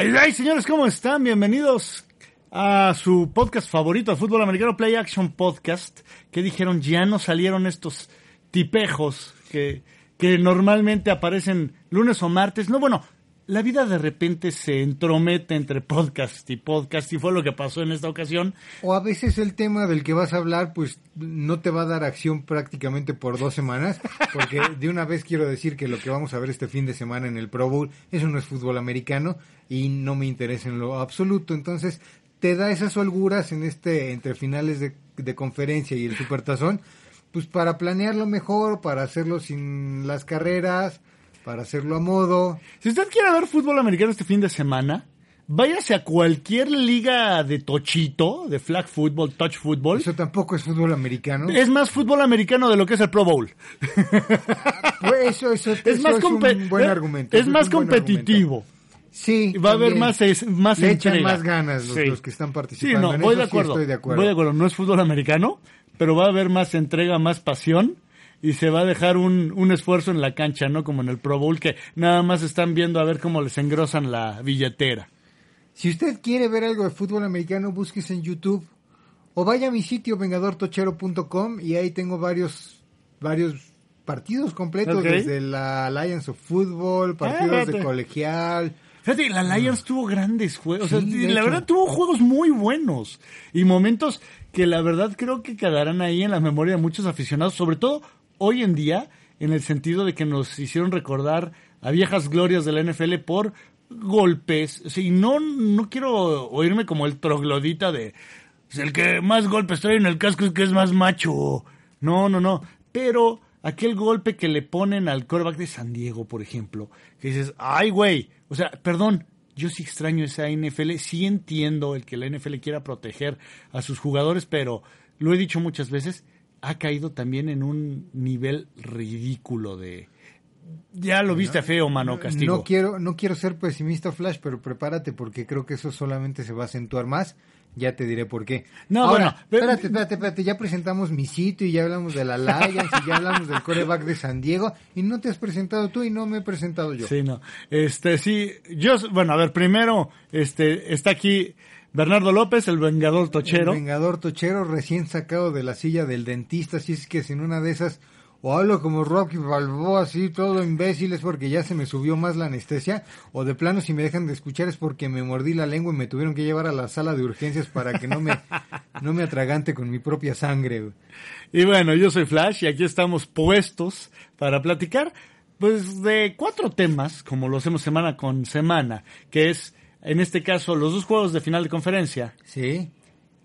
Ay, ay, señores, ¿cómo están? Bienvenidos a su podcast favorito de fútbol americano, Play Action Podcast. Que dijeron, ya no salieron estos tipejos que, que normalmente aparecen lunes o martes. No, bueno, la vida de repente se entromete entre podcast y podcast y fue lo que pasó en esta ocasión. O a veces el tema del que vas a hablar pues no te va a dar acción prácticamente por dos semanas, porque de una vez quiero decir que lo que vamos a ver este fin de semana en el Pro Bowl, eso no es fútbol americano y no me interesa en lo absoluto, entonces te da esas holguras en este entre finales de, de conferencia y el Supertazón, pues para planearlo mejor, para hacerlo sin las carreras, para hacerlo a modo. Si usted quiere ver fútbol americano este fin de semana, váyase a cualquier liga de tochito, de flag football, touch football. Eso tampoco es fútbol americano. Es más fútbol americano de lo que es el Pro Bowl. Pues eso, eso, es eso más, es un buen eh, argumento. Es más competitivo. Sí. Va a haber más, es- más Le echan entrega. más ganas los, Sí. los que están Sí, participando. no, En voy eso de sí acuerdo. estoy de acuerdo. Voy de acuerdo. No es fútbol americano, pero va a haber más entrega, más pasión y se va a dejar un, un esfuerzo en la cancha, ¿no? Como en el Pro Bowl, que nada más están viendo a ver cómo les engrosan la billetera. Si usted quiere ver algo de fútbol americano, búsquese en YouTube o vaya a mi sitio vengadortochero.com y ahí tengo varios varios partidos completos desde la Alliance of Football, partidos de colegial. Fíjate, la Lions tuvo grandes juegos. o sea, la hecho. verdad tuvo juegos muy buenos. Y momentos que la verdad creo que quedarán ahí en la memoria de muchos aficionados. Sobre todo hoy en día, en el sentido de que nos hicieron recordar a viejas glorias de la NFL por golpes. Y no, no quiero oírme como el troglodita de "Pues el que más golpes trae en el casco es que es más macho. No, no, no. Pero aquel golpe que le ponen al quarterback de San Diego, por ejemplo, que dices, ay, güey, o sea, perdón, yo sí extraño esa NFL, sí entiendo el que la NFL quiera proteger a sus jugadores, pero lo he dicho muchas veces, ha caído también en un nivel ridículo de... Ya lo viste feo, mano, castigo. No quiero no quiero ser pesimista Flash, pero prepárate porque creo que eso solamente se va a acentuar más. Ya te diré por qué. No, Ahora, bueno, pero- espérate, espérate, espérate. Ya presentamos mi sitio y ya hablamos de la Alliance y ya hablamos del coreback de San Diego y no te has presentado tú y no me he presentado yo. Sí, no. Este, sí, yo, bueno, a ver, primero, este, está aquí Bernardo López, el vengador tochero. El Vengador Tochero recién sacado de la silla del dentista, así es que sin una de esas o hablo como Rocky Balboa así todo imbécil es porque ya se me subió más la anestesia o de plano si me dejan de escuchar es porque me mordí la lengua y me tuvieron que llevar a la sala de urgencias para que no me no me atragante con mi propia sangre. Y bueno, yo soy Flash y aquí estamos puestos para platicar, pues, de cuatro temas, como lo hacemos semana con semana, que es, en este caso, los dos juegos de final de conferencia, Sí.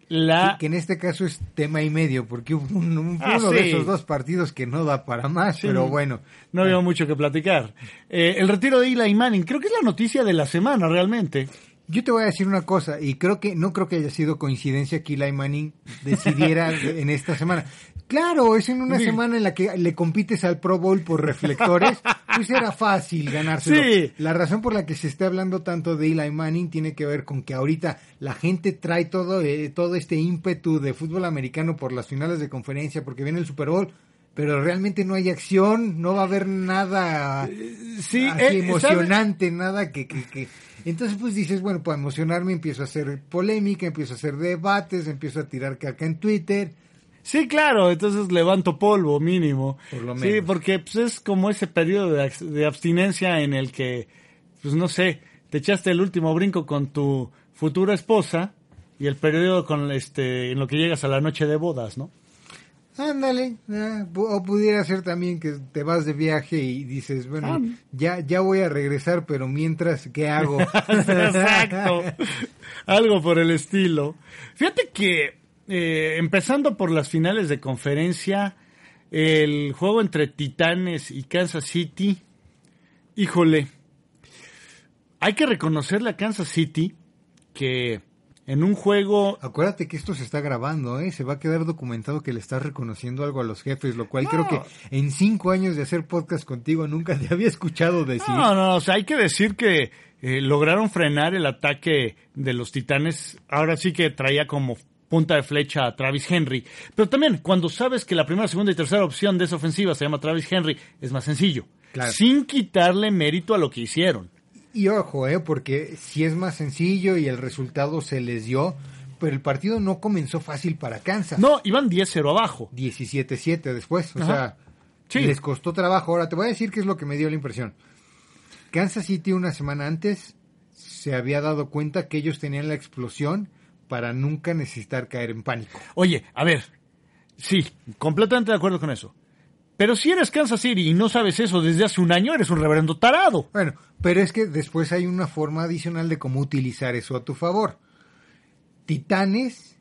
la... Que en este caso es tema y medio porque hubo un- un- Ah, uno sí. de esos dos partidos que no da para más, Sí, pero no- bueno. No había mucho que platicar. Eh, el retiro de Eli Manning, creo que es la noticia de la semana realmente. Yo te voy a decir una cosa, y creo que no creo que haya sido coincidencia que Eli Manning decidiera en esta semana. Claro, es en una Sí. semana en la que le compites al Pro Bowl por reflectores, pues era fácil ganárselo. Sí. La razón por la que se está hablando tanto de Eli Manning tiene que ver con que ahorita la gente trae todo, eh, todo este ímpetu de fútbol americano por las finales de conferencia, porque viene el Super Bowl, pero realmente no hay acción, no va a haber nada Sí, así eh, emocionante, nada que, que, que- Entonces pues dices, bueno, para emocionarme empiezo a hacer polémica, empiezo a hacer debates, empiezo a tirar caca en Twitter. Sí, claro, entonces levanto polvo mínimo. Por lo Sí, menos. porque pues, es como ese periodo de, de abstinencia en el que, pues no sé, te echaste el último brinco con tu futura esposa y el periodo con este en lo que llegas a la noche de bodas, ¿no? Ándale, ah, o pudiera ser también que te vas de viaje y dices, bueno, Ah. ya, ya voy a regresar, pero mientras, ¿qué hago? Exacto. Algo por el estilo. Fíjate que, eh, empezando por las finales de conferencia, el juego entre Titanes y Kansas City, híjole, hay que reconocerle a Kansas City que en un juego Acuérdate que esto se está grabando, ¿eh? Se va a quedar documentado que le estás reconociendo algo a los jefes, lo cual creo que en cinco años de hacer podcast contigo nunca te había escuchado decir. No, no, o sea, hay que decir que eh, lograron frenar el ataque de los Titanes. Ahora sí que traía como punta de flecha a Travis Henry. Pero también, cuando sabes que la primera, segunda y tercera opción de esa ofensiva se llama Travis Henry, es más sencillo. Claro. Sin quitarle mérito a lo que hicieron. Y ojo, eh, porque si es más sencillo y el resultado se les dio, pero el partido no comenzó fácil para Kansas. No, iban 10-0 abajo. 17-7 después, o Ajá. sea, Sí. les costó trabajo. Ahora te voy a decir qué es lo que me dio la impresión. Kansas City una semana antes se había dado cuenta que ellos tenían la explosión para nunca necesitar caer en pánico. Oye, a ver, sí, completamente de acuerdo con eso. Pero si eres Kansas City y no sabes eso desde hace un año, eres un reverendo tarado. Bueno, pero es que después hay una forma adicional de cómo utilizar eso a tu favor. Titanes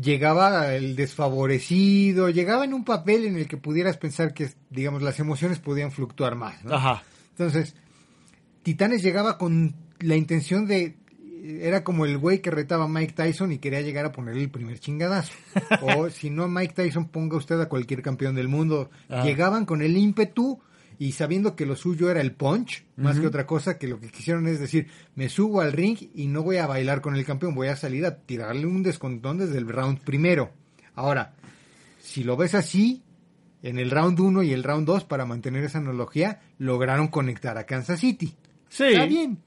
llegaba el desfavorecido, llegaba en un papel en el que pudieras pensar que, digamos, las emociones podían fluctuar más. ¿no? Ajá. Entonces, Titanes llegaba con la intención de... Era como el güey que retaba a Mike Tyson y quería llegar a ponerle el primer chingadazo. o si no Mike Tyson, ponga usted a cualquier campeón del mundo. Ajá. Llegaban con el ímpetu y sabiendo que lo suyo era el punch, más que otra cosa, que lo que quisieron es decir, me subo al ring y no voy a bailar con el campeón, voy a salir a tirarle un descontón desde el round primero. Ahora, si lo ves así, en el round 1 y el round 2, para mantener esa analogía, lograron conectar a Kansas City. Sí. Está bien.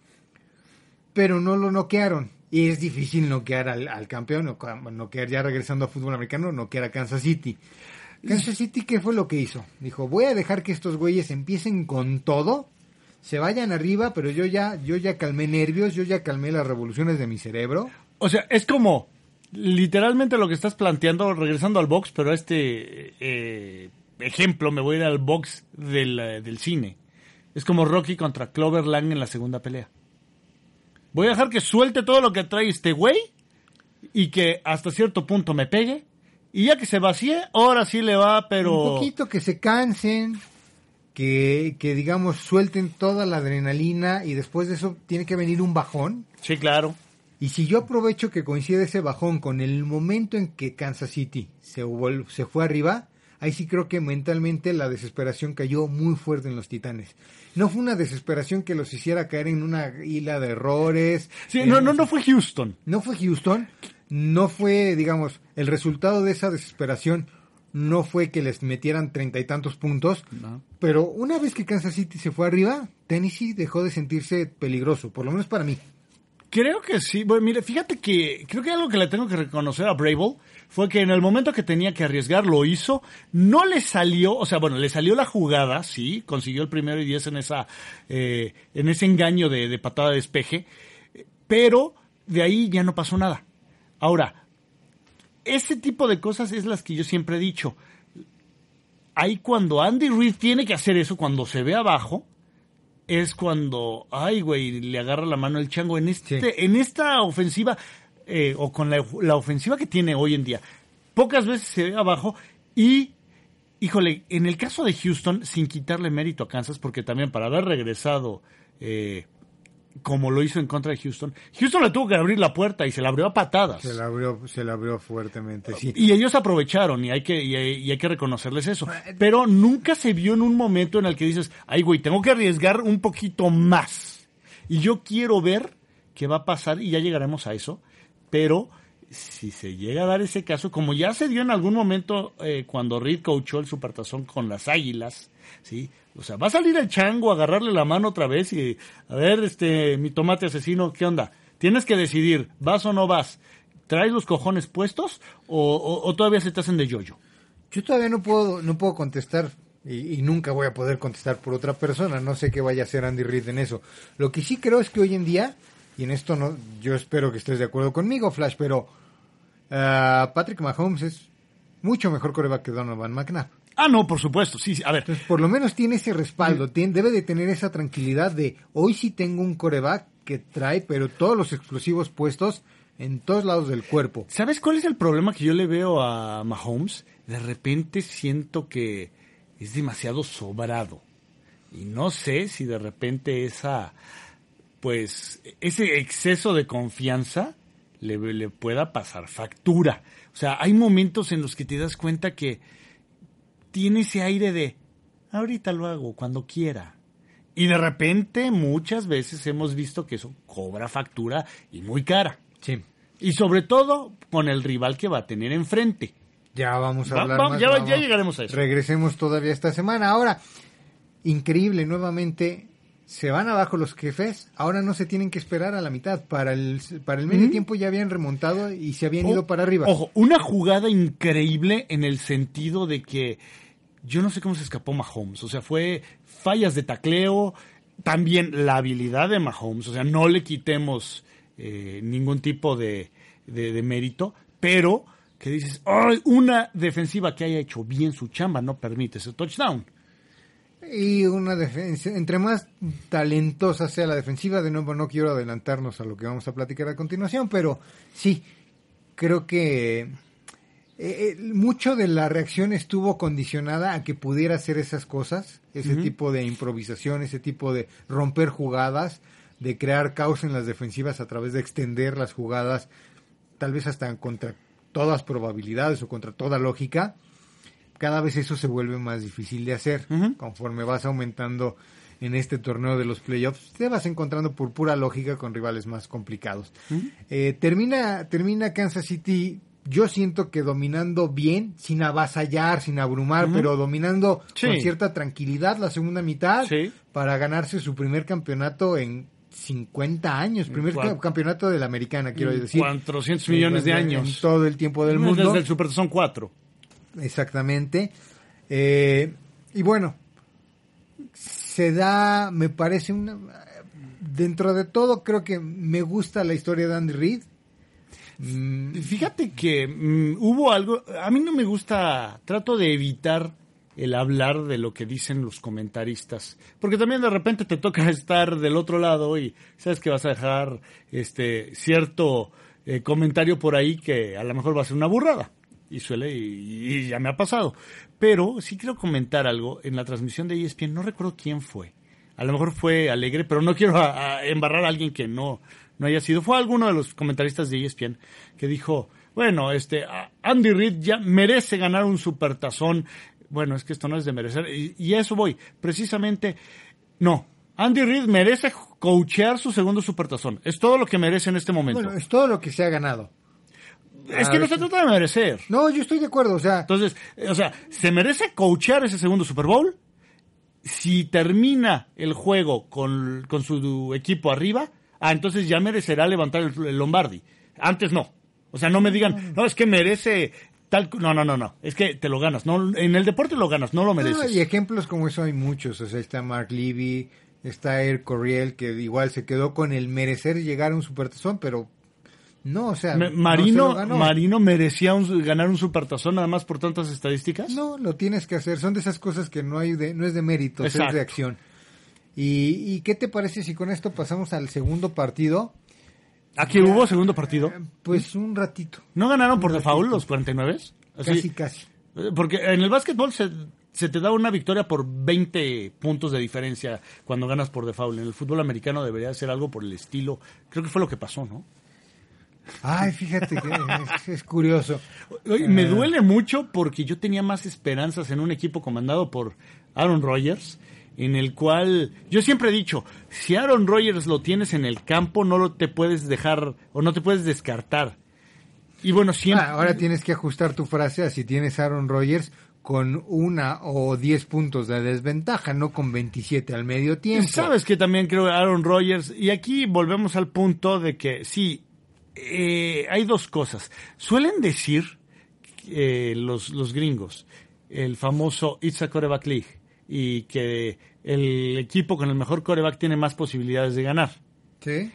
Pero no lo noquearon. Y es difícil noquear al, al campeón, noquear ya regresando a fútbol americano, noquear a Kansas City. Kansas City, ¿qué fue lo que hizo? Dijo, voy a dejar que estos güeyes empiecen con todo, se vayan arriba, pero yo ya, yo ya calmé nervios, yo ya calmé las revoluciones de mi cerebro. O sea, es como literalmente lo que estás planteando, regresando al box, pero a este eh, ejemplo me voy a ir al box del, eh, del cine. Es como Rocky contra Clover Lang en la segunda pelea. Voy a dejar que suelte todo lo que trae este güey y que hasta cierto punto me pegue. Y ya que se vacíe, ahora sí le va, pero... Un poquito que se cansen, que, que digamos suelten toda la adrenalina y después de eso tiene que venir un bajón. Sí, claro. Y si yo aprovecho que coincide ese bajón con el momento en que Kansas City se, se fue arriba, ahí sí creo que mentalmente la desesperación cayó muy fuerte en los Titanes. No fue una desesperación que los hiciera caer en una hila de errores. Sí, no, no, no fue Houston. no fue Houston, no fue, digamos, el resultado de esa desesperación no fue que les metieran treinta y tantos puntos, No. pero una vez que Kansas City se fue arriba, Tennessee dejó de sentirse peligroso, por lo menos para mí. Creo que sí. Bueno, mire, fíjate que creo que algo que le tengo que reconocer a Brable fue que en el momento que tenía que arriesgar lo hizo. No le salió, o sea, bueno, le salió la jugada, sí, consiguió el primero y diez en esa, eh, en ese engaño de, patada de despeje, pero de ahí ya no pasó nada. Ahora, ese tipo de cosas es las que yo siempre he dicho. Ahí cuando Andy Reid tiene que hacer eso, cuando se ve abajo, es cuando, ay, güey, le agarra la mano el chango en este, Sí. en esta ofensiva eh, o con la, la ofensiva que tiene hoy en día. Pocas veces se ve abajo y, híjole, en el caso de Houston, sin quitarle mérito a Kansas, porque también para haber regresado eh, como lo hizo en contra de Houston, Houston le tuvo que abrir la puerta y se la abrió a patadas. Se la abrió, se la abrió fuertemente, sí. Y ellos aprovecharon y hay que y hay, y hay que reconocerles eso. Pero nunca se vio en un momento en el que dices, ay güey, tengo que arriesgar un poquito más. Y yo quiero ver qué va a pasar y ya llegaremos a eso. Pero si se llega a dar ese caso, como ya se dio en algún momento eh, cuando Reed coachó el supertazón con las águilas, ¿sí? O sea, va a salir el chango a agarrarle la mano otra vez y, a ver, este, mi tomate asesino, ¿qué onda? Tienes que decidir, ¿vas o no vas? ¿Traes los cojones puestos o, o- todavía se te hacen de yoyo? Yo todavía no puedo, no puedo contestar y, y nunca voy a poder contestar por otra persona. No sé qué vaya a hacer Andy Reid en eso. Lo que sí creo es que hoy en día, y en esto no, yo espero que estés de acuerdo conmigo, Flash, pero ah, Patrick Mahomes es mucho mejor coreback que Donovan McNabb. Ah, no, por supuesto, sí, sí, a ver. Entonces, por lo menos tiene ese respaldo, tien- debe de tener esa tranquilidad de hoy sí tengo un coreback que trae, pero todos los explosivos puestos en todos lados del cuerpo. ¿Sabes cuál es el problema que yo le veo a Mahomes? De repente siento que es demasiado sobrado. Y no sé si de repente esa, pues, ese exceso de confianza le, le pueda pasar factura. O sea, hay momentos en los que te das cuenta que tiene ese aire de, ahorita lo hago cuando quiera. Y de repente muchas veces hemos visto que eso cobra factura y muy cara. Sí. Y sobre todo con el rival que va a tener enfrente. Ya vamos a Va- hablar va- más. ya- vamos. ya llegaremos a eso. Regresemos todavía esta semana. Ahora, increíble, nuevamente se van abajo los jefes, ahora no se tienen que esperar a la mitad. Para el, para el medio tiempo ya habían remontado y se habían ido para arriba. Ojo, una jugada increíble en el sentido de que yo no sé cómo se escapó Mahomes. O sea, fue fallas de tacleo, también la habilidad de Mahomes. O sea, no le quitemos eh, ningún tipo de, de, mérito, pero que dices, ¡ay! una defensiva que haya hecho bien su chamba no permite ese touchdown. Y una defensa, entre más talentosa sea la defensiva, de nuevo no quiero adelantarnos a lo que vamos a platicar a continuación, pero sí, creo que eh, eh, mucho de la reacción estuvo condicionada a que pudiera hacer esas cosas, ese tipo de improvisación, ese tipo de romper jugadas, de crear caos en las defensivas a través de extender las jugadas, tal vez hasta contra todas probabilidades o contra toda lógica cada vez eso se vuelve más difícil de hacer. Conforme vas aumentando en este torneo de los playoffs, te vas encontrando por pura lógica con rivales más complicados. Eh, termina, termina Kansas City, yo siento que dominando bien, sin avasallar, sin abrumar, pero dominando con cierta tranquilidad la segunda mitad para ganarse su primer campeonato en 50 años, primer campeonato de la americana, quiero decir. 400 millones de años. En todo el tiempo del mundo. Desde el Super son 4. Exactamente. Eh, y bueno, se da, me parece una... Dentro de todo, creo que me gusta la historia de Andy Reid. Mm, fíjate que mm, hubo algo, a mí no me gusta, trato de evitar el hablar de lo que dicen los comentaristas, porque también de repente te toca estar del otro lado y sabes que vas a dejar este cierto eh, comentario por ahí que a lo mejor va a ser una burrada y suele, y, ya me ha pasado. Pero sí quiero comentar algo en la transmisión de ESPN, no recuerdo quién fue. A lo mejor fue Alegre, pero no quiero embarrar a alguien que no, no haya sido. Fue alguno de los comentaristas de ESPN que dijo, bueno, este, Andy Reid ya merece ganar un supertazón. Bueno, es que esto no es de merecer. Y, a eso voy. Precisamente, no. Andy Reid merece coachear su segundo supertazón. Es todo lo que merece en este momento. Bueno, es todo lo que se ha ganado. Es que no se trata de merecer. No, yo estoy de acuerdo, o sea. Entonces, o sea, ¿se merece coachar ese segundo Super Bowl? Si termina el juego con, su equipo arriba, ah, entonces ya merecerá levantar el, Lombardi. Antes no. O sea, no me digan, no, es que merece tal. No, no, no, no. Es que te lo ganas. No, en el deporte lo ganas, no lo mereces. y ejemplos como eso hay muchos. O sea, está Mark Levy, está Air Corriel, que igual se quedó con el merecer llegar a un supertazón, pero no, o sea, Marino, Marino merecía ganar un supertazón nada más por tantas estadísticas. No, lo tienes que hacer. Son de esas cosas que no hay de, no es de mérito, es de acción. Y, qué te parece si con esto pasamos al segundo partido? ¿Aquí hubo segundo partido? Eh, pues un ratito. ¿No ganaron por default los 49? Casi, casi. Eh, porque en el básquetbol se, se te da una victoria por 20 puntos de diferencia cuando ganas por default. En el fútbol americano debería ser algo por el estilo. Creo que fue lo que pasó, ¿no? Ay, fíjate que es, curioso. me eh. duele mucho porque yo tenía más esperanzas en un equipo comandado por Aaron Rodgers, en el cual yo siempre he dicho, si Aaron Rodgers lo tienes en el campo, no lo te puedes dejar o no te puedes descartar. Y bueno, siempre... Ah, ahora tienes que ajustar tu frase a si tienes Aaron Rodgers con una o diez puntos de desventaja, no con 27 al medio tiempo. Sabes que también creo Aaron Rodgers, y aquí volvemos al punto de que sí, eh, hay dos cosas. Suelen decir eh, los, los gringos, el famoso It's a Coreback League, y que el equipo con el mejor coreback tiene más posibilidades de ganar. Sí.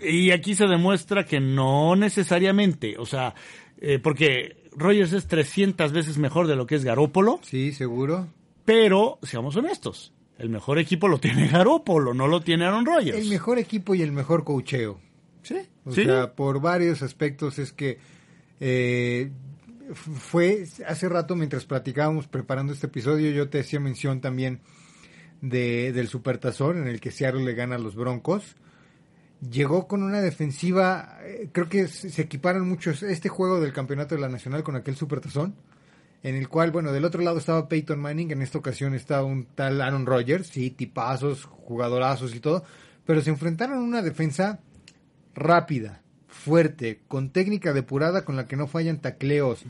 Y aquí se demuestra que no necesariamente, o sea, eh, porque Rogers es 300 veces mejor de lo que es Garópolo. Sí, seguro. Pero, seamos honestos, el mejor equipo lo tiene Garópolo, no lo tiene Aaron Rodgers. El mejor equipo y el mejor cocheo. Sí. O sea, por varios aspectos es que eh, fue hace rato mientras platicábamos preparando este episodio, yo te hacía mención también de, del Supertazón en el que Seattle le gana a los Broncos. Llegó con una defensiva, eh, creo que se equiparon muchos este juego del campeonato de la Nacional con aquel Supertazón, en el cual, bueno, del otro lado estaba Peyton Manning, en esta ocasión estaba un tal Aaron Rodgers, sí, tipazos, jugadorazos y todo, pero se enfrentaron a una defensa rápida, fuerte, con técnica depurada con la que no fallan tacleos,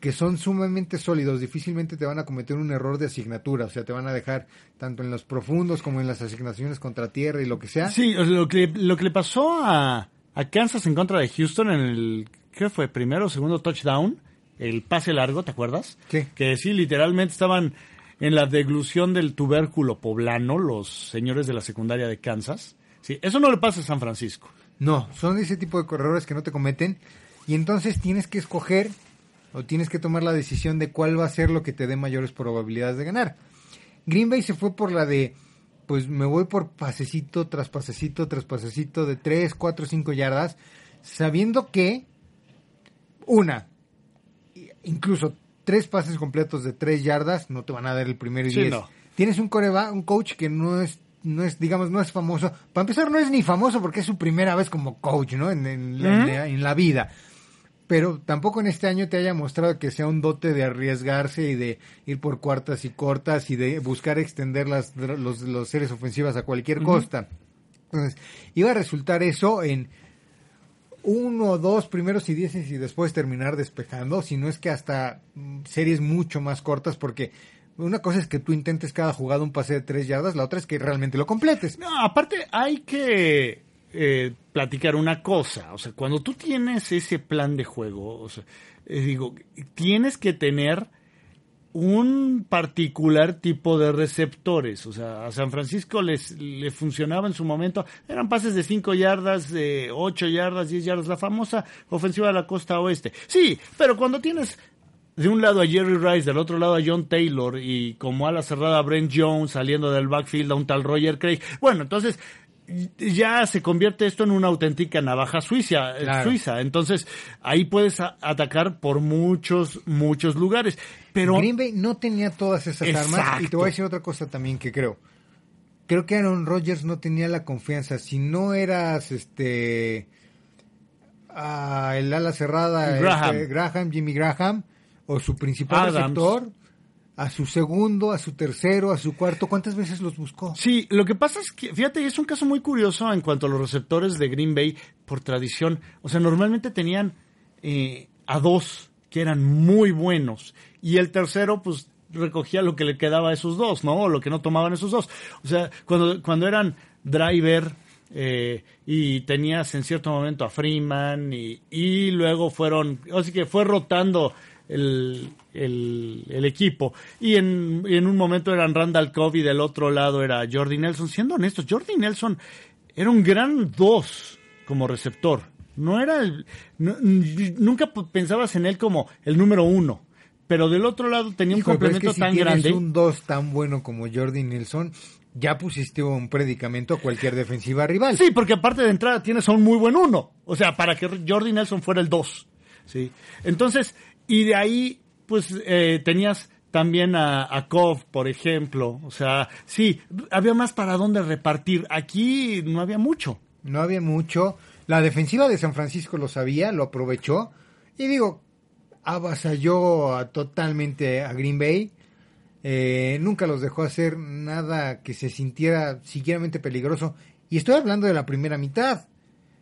que son sumamente sólidos, difícilmente te van a cometer un error de asignatura, o sea, te van a dejar tanto en los profundos como en las asignaciones contra tierra y lo que sea. Sí, lo que, lo que le pasó a, a Kansas en contra de Houston en el, ¿qué fue? Primero o segundo touchdown, el pase largo, ¿te acuerdas? Sí. Que sí, literalmente estaban en la deglución del tubérculo poblano los señores de la secundaria de Kansas. Sí, eso no le pasa a San Francisco. No, son ese tipo de corredores que no te cometen y entonces tienes que escoger o tienes que tomar la decisión de cuál va a ser lo que te dé mayores probabilidades de ganar. Green Bay se fue por la de, pues me voy por pasecito tras pasecito tras pasecito de 3, 4, 5 yardas, sabiendo que, una, incluso tres pases completos de 3 yardas no te van a dar el primer y Sí, 10. no. Tienes un coreba, un coach que no es no es, digamos, no es famoso. Para empezar, no es ni famoso porque es su primera vez como coach, ¿no? En, en la- en la- en la vida pero tampoco en este año te haya mostrado que sea un dote de arriesgarse y de ir por cuartas y cortas y de buscar extender las, los, los series ofensivas a cualquier costa. Entonces, iba a resultar eso en uno o dos primeros y dieces y después terminar despejando, si no es que hasta mm, series mucho más cortas, porque una cosa es que tú intentes cada jugada un pase de tres yardas, la otra es que realmente lo completes. No, aparte hay que eh, platicar una cosa. O sea, cuando tú tienes ese plan de juego, o sea, eh, digo, tienes que tener un particular tipo de receptores. O sea, a San Francisco les, le funcionaba en su momento. Eran pases de 5 yardas, de 8 yardas, 10 yardas, la famosa ofensiva de la costa oeste. Sí, pero cuando tienes de un lado a Jerry Rice, del otro lado a John Taylor y como a la cerrada Brent Jones saliendo del backfield a un tal Roger Craig. Bueno, entonces ya se convierte esto en una auténtica navaja suiza, eh, Claro. suiza. Entonces ahí puedes a- atacar por muchos, muchos lugares. Pero Green Bay no tenía todas esas armas. Y te voy a decir otra cosa también que creo. Creo que Aaron Rodgers no tenía la confianza. Si no eras este ah, el ala cerrada, Graham. este, Graham, Jimmy Graham, o su principal Adams. receptor, a su segundo, a su tercero, a su cuarto, ¿cuántas veces los buscó? Sí, lo que pasa es que, fíjate, es un caso muy curioso en cuanto a los receptores de Green Bay por tradición. O sea, normalmente tenían eh, a dos que eran muy buenos y el tercero, pues recogía lo que le quedaba a esos dos, ¿no? O lo que no tomaban esos dos. O sea, cuando, cuando eran driver eh, y tenías en cierto momento a Freeman y, y luego fueron, así que fue rotando el, el, el equipo. Y en, en un momento eran Randall Cobb y del otro lado era Jordi Nelson. Siendo honestos, Jordi Nelson era un gran dos como receptor. No era el, no- nunca pensabas en él como el número uno. Pero del otro lado tenía un es complemento que si tan tienes grande. un 2 tan bueno como Jordi Nelson, ya pusiste un predicamento a cualquier defensiva rival. Sí, porque aparte de entrada tienes a un muy buen uno. O sea, para que Jordi Nelson fuera el dos. Sí. Entonces, y de ahí, pues, eh, tenías también a, a Kov, por ejemplo. O sea, sí, había más para dónde repartir. Aquí no había mucho. No había mucho. La defensiva de San Francisco lo sabía, lo aprovechó. Y digo, avasalló a- totalmente a Green Bay. Eh, nunca los dejó hacer nada que se sintiera siquiera peligroso. Y estoy hablando de la primera mitad.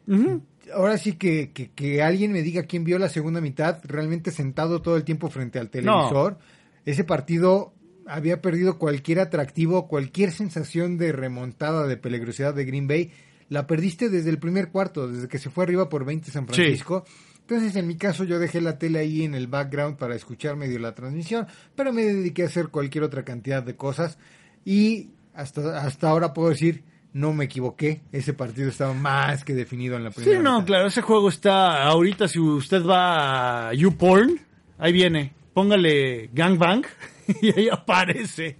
Ujú. Ahora sí que, que, que alguien me diga quién vio la segunda mitad realmente sentado todo el tiempo frente al televisor. Ese partido había perdido cualquier atractivo, cualquier sensación de remontada, de peligrosidad de Green Bay. La perdiste desde el primer cuarto, desde que se fue arriba por 20 San Sí. Francisco. Entonces, en mi caso, yo dejé la tele ahí en el background para escuchar medio la transmisión, pero me dediqué a hacer cualquier otra cantidad de cosas. Y hasta, hasta ahora puedo decir, no me equivoqué. Ese partido estaba más que definido en la Sí, primera no, mitad. claro, ese juego está ahorita, si usted va a YouPorn, ahí viene, póngale gangbang y ahí aparece,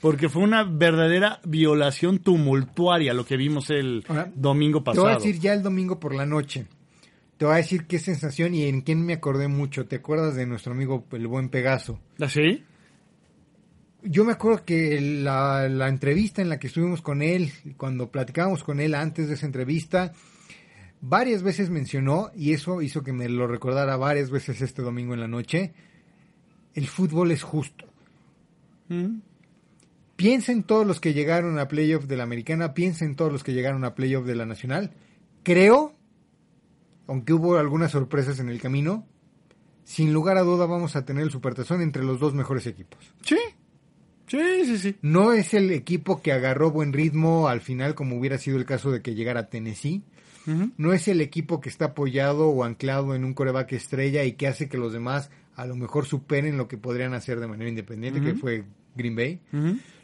porque fue una verdadera violación tumultuaria lo que vimos el Ahora, domingo Te pasado. voy a decir ya el domingo por la noche. Te voy a decir qué sensación y en quién me acordé mucho. ¿Te acuerdas de nuestro amigo el buen Pegaso? ¿Así? Yo me acuerdo que la, la entrevista en la que estuvimos con él, cuando platicábamos con él antes de esa entrevista, varias veces mencionó, y eso hizo que me lo recordara varias veces este domingo en la noche, el fútbol es justo. Mm. Piensa en todos los que llegaron a playoff de la americana, piensa en todos los que llegaron a playoff de la nacional. Creo, aunque hubo algunas sorpresas en el camino, sin lugar a duda vamos a tener el Supertazón entre los dos mejores equipos. Sí, sí, sí, sí. No es el equipo que agarró buen ritmo al final como hubiera sido el caso de que llegara Tennessee. No es el equipo que está apoyado o anclado en un coreback estrella y que hace que los demás a lo mejor superen lo que podrían hacer de manera independiente, que fue Green Bay.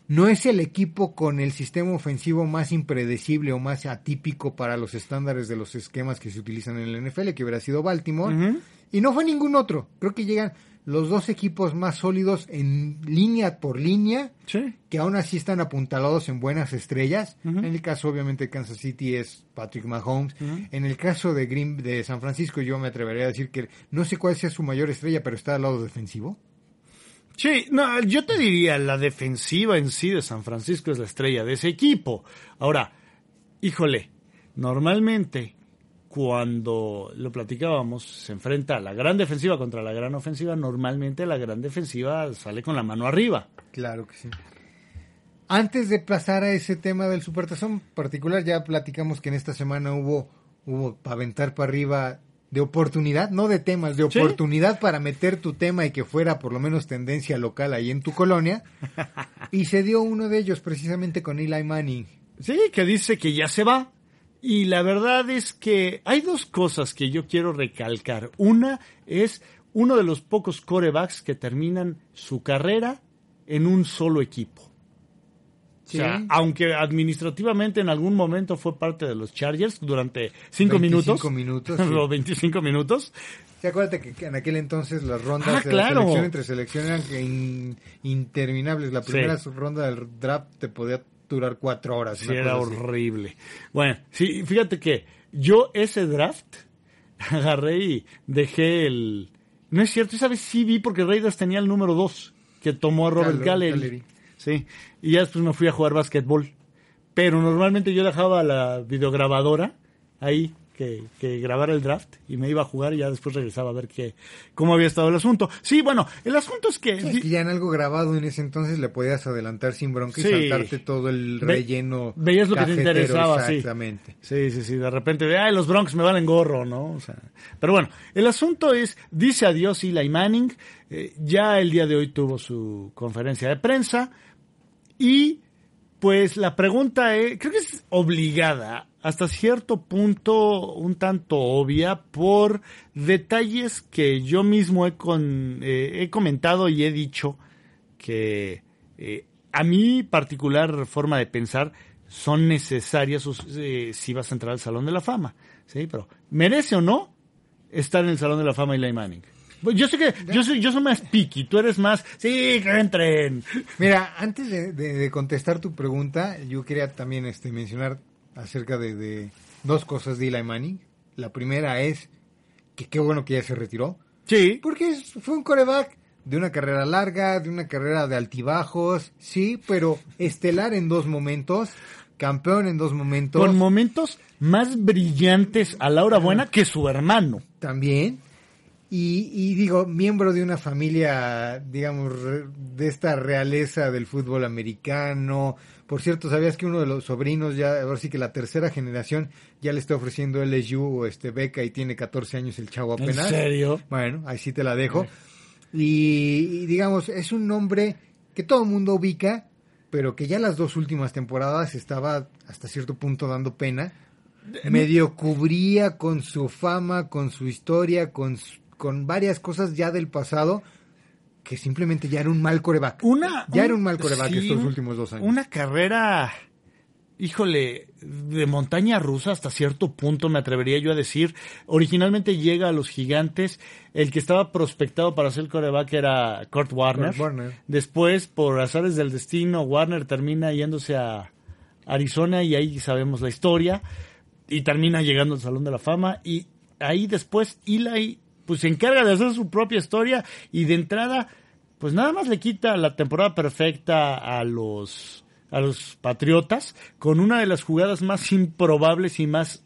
No es el equipo con el sistema ofensivo más impredecible o más atípico para los estándares de los esquemas que se utilizan en el NFL, que hubiera sido Baltimore. Y no fue ningún otro. Creo que llegan los dos equipos más sólidos en línea por línea, Sí. que aún así están apuntalados en buenas estrellas. En el caso, obviamente, de Kansas City es Patrick Mahomes. En el caso de Green de San Francisco, yo me atrevería a decir que no sé cuál sea su mayor estrella, pero está al lado defensivo. Sí, no, yo te diría, la defensiva en sí de San Francisco es la estrella de ese equipo. Ahora, híjole, normalmente cuando lo platicábamos, se enfrenta la gran defensiva contra la gran ofensiva, normalmente la gran defensiva sale con la mano arriba. Claro que sí. Antes de pasar a ese tema del supertazón particular, ya platicamos que en esta semana hubo, hubo para aventar para arriba de oportunidad, no de temas, de Sí. oportunidad para meter tu tema y que fuera por lo menos tendencia local ahí en tu colonia. y se dio uno de ellos precisamente con Eli Manning. Sí, que dice que ya se va. Y la verdad es que hay dos cosas que yo quiero recalcar. Una es uno de los pocos corebacks que terminan su carrera en un solo equipo. Sí. O sea, aunque administrativamente en algún momento fue parte de los Chargers durante cinco 25 minutos. minutos, sí. Los 25 minutos. Sí, acuérdate que, en aquel entonces las rondas Ah, de claro. la selección entre selección eran in- interminables. La Sí. primera ronda del draft te podía durar cuatro horas. Sí, era horrible. Bueno, sí, fíjate que yo ese draft agarré y dejé el... No es cierto, esa vez sí vi porque Raiders tenía el número 2, que tomó a Robert Gal- Gallery. Gallery. Sí, y ya después me fui a jugar básquetbol. Pero normalmente yo dejaba la videograbadora ahí, que, que grabara el draft, y me iba a jugar y ya después regresaba a ver qué, cómo había estado el asunto. Sí, bueno, el asunto es que... Sí, es que ya en algo grabado en ese entonces le podías adelantar sin bronca y Sí. saltarte todo el Ve- relleno. veías lo que te interesaba, sí. Exactamente. Sí, sí, sí, de repente, de, ay, los Bronx me valen gorro, ¿no? O sea, pero bueno, el asunto es, dice adiós Eli Manning, eh, ya el día de hoy tuvo su conferencia de prensa y pues la pregunta es, creo que es obligada, hasta cierto punto un tanto obvia, por detalles que yo mismo he, con, eh, he comentado y he dicho que eh, a mi particular forma de pensar son necesarias eh, si vas a entrar al Salón de la Fama. ¿sí? Pero, ¿merece o no estar en el Salón de la Fama Eli Manning? Pues Yo sé que yo soy, yo soy más picky, tú eres más, sí, que entren. Mira, antes de, de- de contestar tu pregunta, yo quería también este, mencionar acerca de, de dos cosas de Eli Manning. La primera es que qué bueno que ya se retiró. Sí, Porque fue un coreback de una carrera larga, de una carrera de altibajos, sí, pero estelar en dos momentos, campeón en dos momentos. con momentos más brillantes a la hora buena que su hermano. también. Y, y digo, miembro de una familia, digamos, de esta realeza del fútbol americano. Por cierto, ¿sabías que uno de los sobrinos, ya, ahora sí que la tercera generación, ya le está ofreciendo LSU este, beca y tiene 14 años el chavo ¿En apenas? serio? Bueno, ahí sí te la dejo. Y, y digamos, es un nombre que todo el mundo ubica, pero que ya las dos últimas temporadas estaba hasta cierto punto dando pena. Medio cubría con su fama, con su historia, con, su- con varias cosas ya del pasado, que simplemente ya era un mal coreback. Una, ya era un mal coreback sí, estos últimos dos años. Una carrera, híjole, de montaña rusa hasta cierto punto, me atrevería yo a decir. Originalmente llega a los gigantes. El que estaba prospectado para ser coreback era Kurt Warner. Kurt Warner. Después, por azares del destino, Warner termina yéndose a Arizona y ahí sabemos la historia. Y termina llegando al Salón de la Fama. Y ahí después Eli pues se encarga de hacer su propia historia y de entrada pues nada más le quita la temporada perfecta a los a los Patriotas con una de las jugadas más improbables y más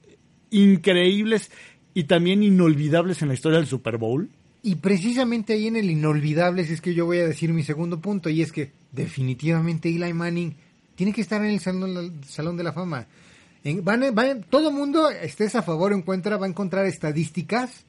increíbles y también inolvidables en la historia del Super Bowl. Y precisamente ahí en el inolvidable si es que yo voy a decir mi segundo punto, y es que definitivamente Eli Manning tiene que estar en el Salón, de la Fama. Van, van- todo mundo, estés a favor o en va a encontrar estadísticas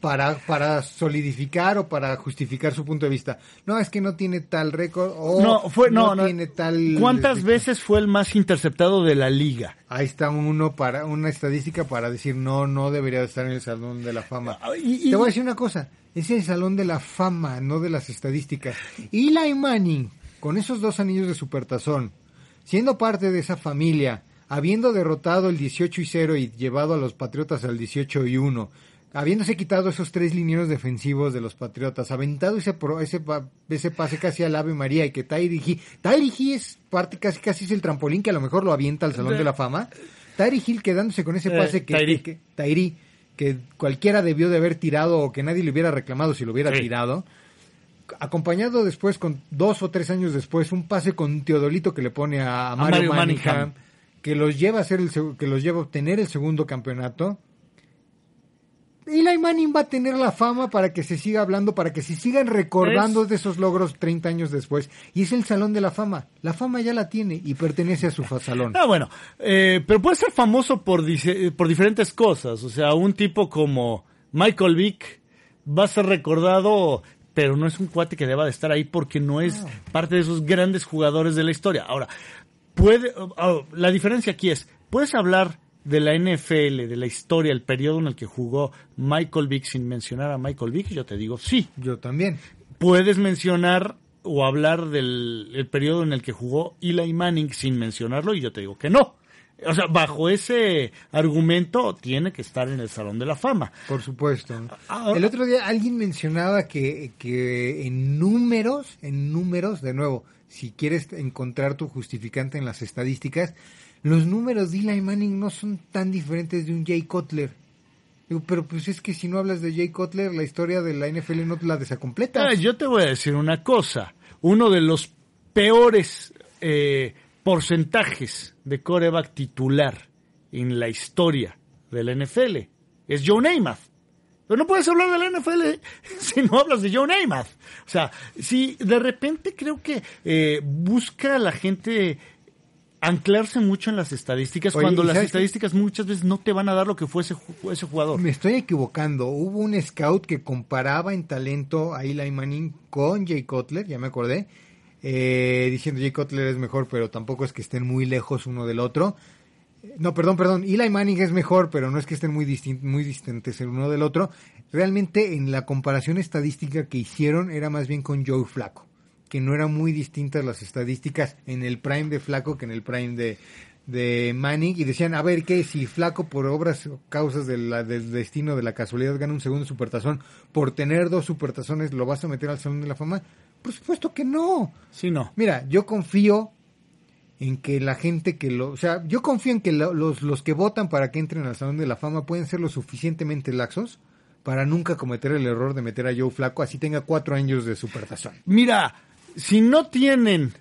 para, para solidificar o para justificar su punto de vista. No, es que no tiene tal récord o No, fue, no, no. tiene tal... ¿Cuántas veces fue el más interceptado de la liga? Ahí está uno para una estadística para decir no, no debería estar en el Salón de la Fama. Y- y- Te voy a decir una cosa, es el Salón de la Fama, no de las estadísticas. Eli Manning, con esos dos anillos de supertazón, siendo parte de esa familia, habiendo derrotado el 18 y 0 y llevado a los Patriotas al 18 y 1, habiéndose quitado esos tres linieros defensivos de los Patriotas, aventado ese pro- ese, ese pase casi al Ave María y que Tyree Hill, Hill es parte casi casi es el trampolín que a lo mejor lo avienta al Salón de la Fama. Tyree Hill quedándose con ese Eh, pase que, Tyree. que- Tyree, que cualquiera debió de haber tirado o que nadie le hubiera reclamado si lo hubiera Sí. tirado. Acompañado después, con dos o tres años después, un pase con Teodolito que le pone a, Mario, Mario Manningham, Manningham. que los lleva a hacer el, que los lleva a obtener el segundo campeonato. Eli Manning va a tener la fama para que se siga hablando, para que se sigan recordando Es- de esos logros 30 años después. Y es el Salón de la Fama. La fama ya la tiene y pertenece a su salón. Ah, bueno, eh, pero puede ser famoso por, dice- por diferentes cosas. O sea, un tipo como Michael Vick va a ser recordado, pero no es un cuate que deba de estar ahí porque no es parte de esos grandes jugadores de la historia. Ahora, puede, oh, oh, la diferencia aquí es, puedes hablar de la NFL, de la historia, el periodo en el que jugó Michael Vick sin mencionar a Michael Vick, yo te digo sí. Yo también. Puedes mencionar o hablar del el periodo en el que jugó Eli Manning sin mencionarlo y yo te digo que no. O sea, bajo ese argumento tiene que estar en el Salón de la Fama. Por supuesto. El otro día alguien mencionaba que, que en números, en números, de nuevo, si quieres encontrar tu justificante en las estadísticas, los números de Eli Manning no son tan diferentes de un Jay Cutler. Digo, pero pues es que si no hablas de Jay Cutler, la historia de la NFL no la desacompleta. Ah, yo te voy a decir una cosa. Uno de los peores eh, porcentajes de coreback titular en la historia de la NFL es Joe Namath. Pero no puedes hablar de la NFL si no hablas de Joe Namath. O sea, si de repente creo que eh, busca la gente anclarse mucho en las estadísticas Oye, cuando ¿y las estadísticas muchas veces no te van a dar lo que fue ese jugador. Me estoy equivocando. Hubo un scout que comparaba en talento a Eli Manning con Jay Cutler, ya me acordé, eh, diciendo Jay Cutler es mejor, pero tampoco es que estén muy lejos uno del otro. No, perdón, perdón. Eli Manning es mejor, pero no es que estén muy, distin- muy distantes el uno del otro. Realmente en la comparación estadística que hicieron era más bien con Joe Flaco, que no eran muy distintas las estadísticas en el prime de Flaco que en el prime de, de Manning y decían, a ver, ¿qué? Si Flaco por obras o causas de la- del destino, de la casualidad, gana un segundo supertazón, por tener dos supertazones, ¿lo vas a meter al Salón de la Fama? Por supuesto que no. Sí, no. Mira, yo confío en que la gente que lo... O sea, yo confío en que lo- los, los que votan para que entren al Salón de la Fama pueden ser lo suficientemente laxos para nunca cometer el error de meter a Joe Flaco así tenga cuatro años de supertazón. Mira, si no tienen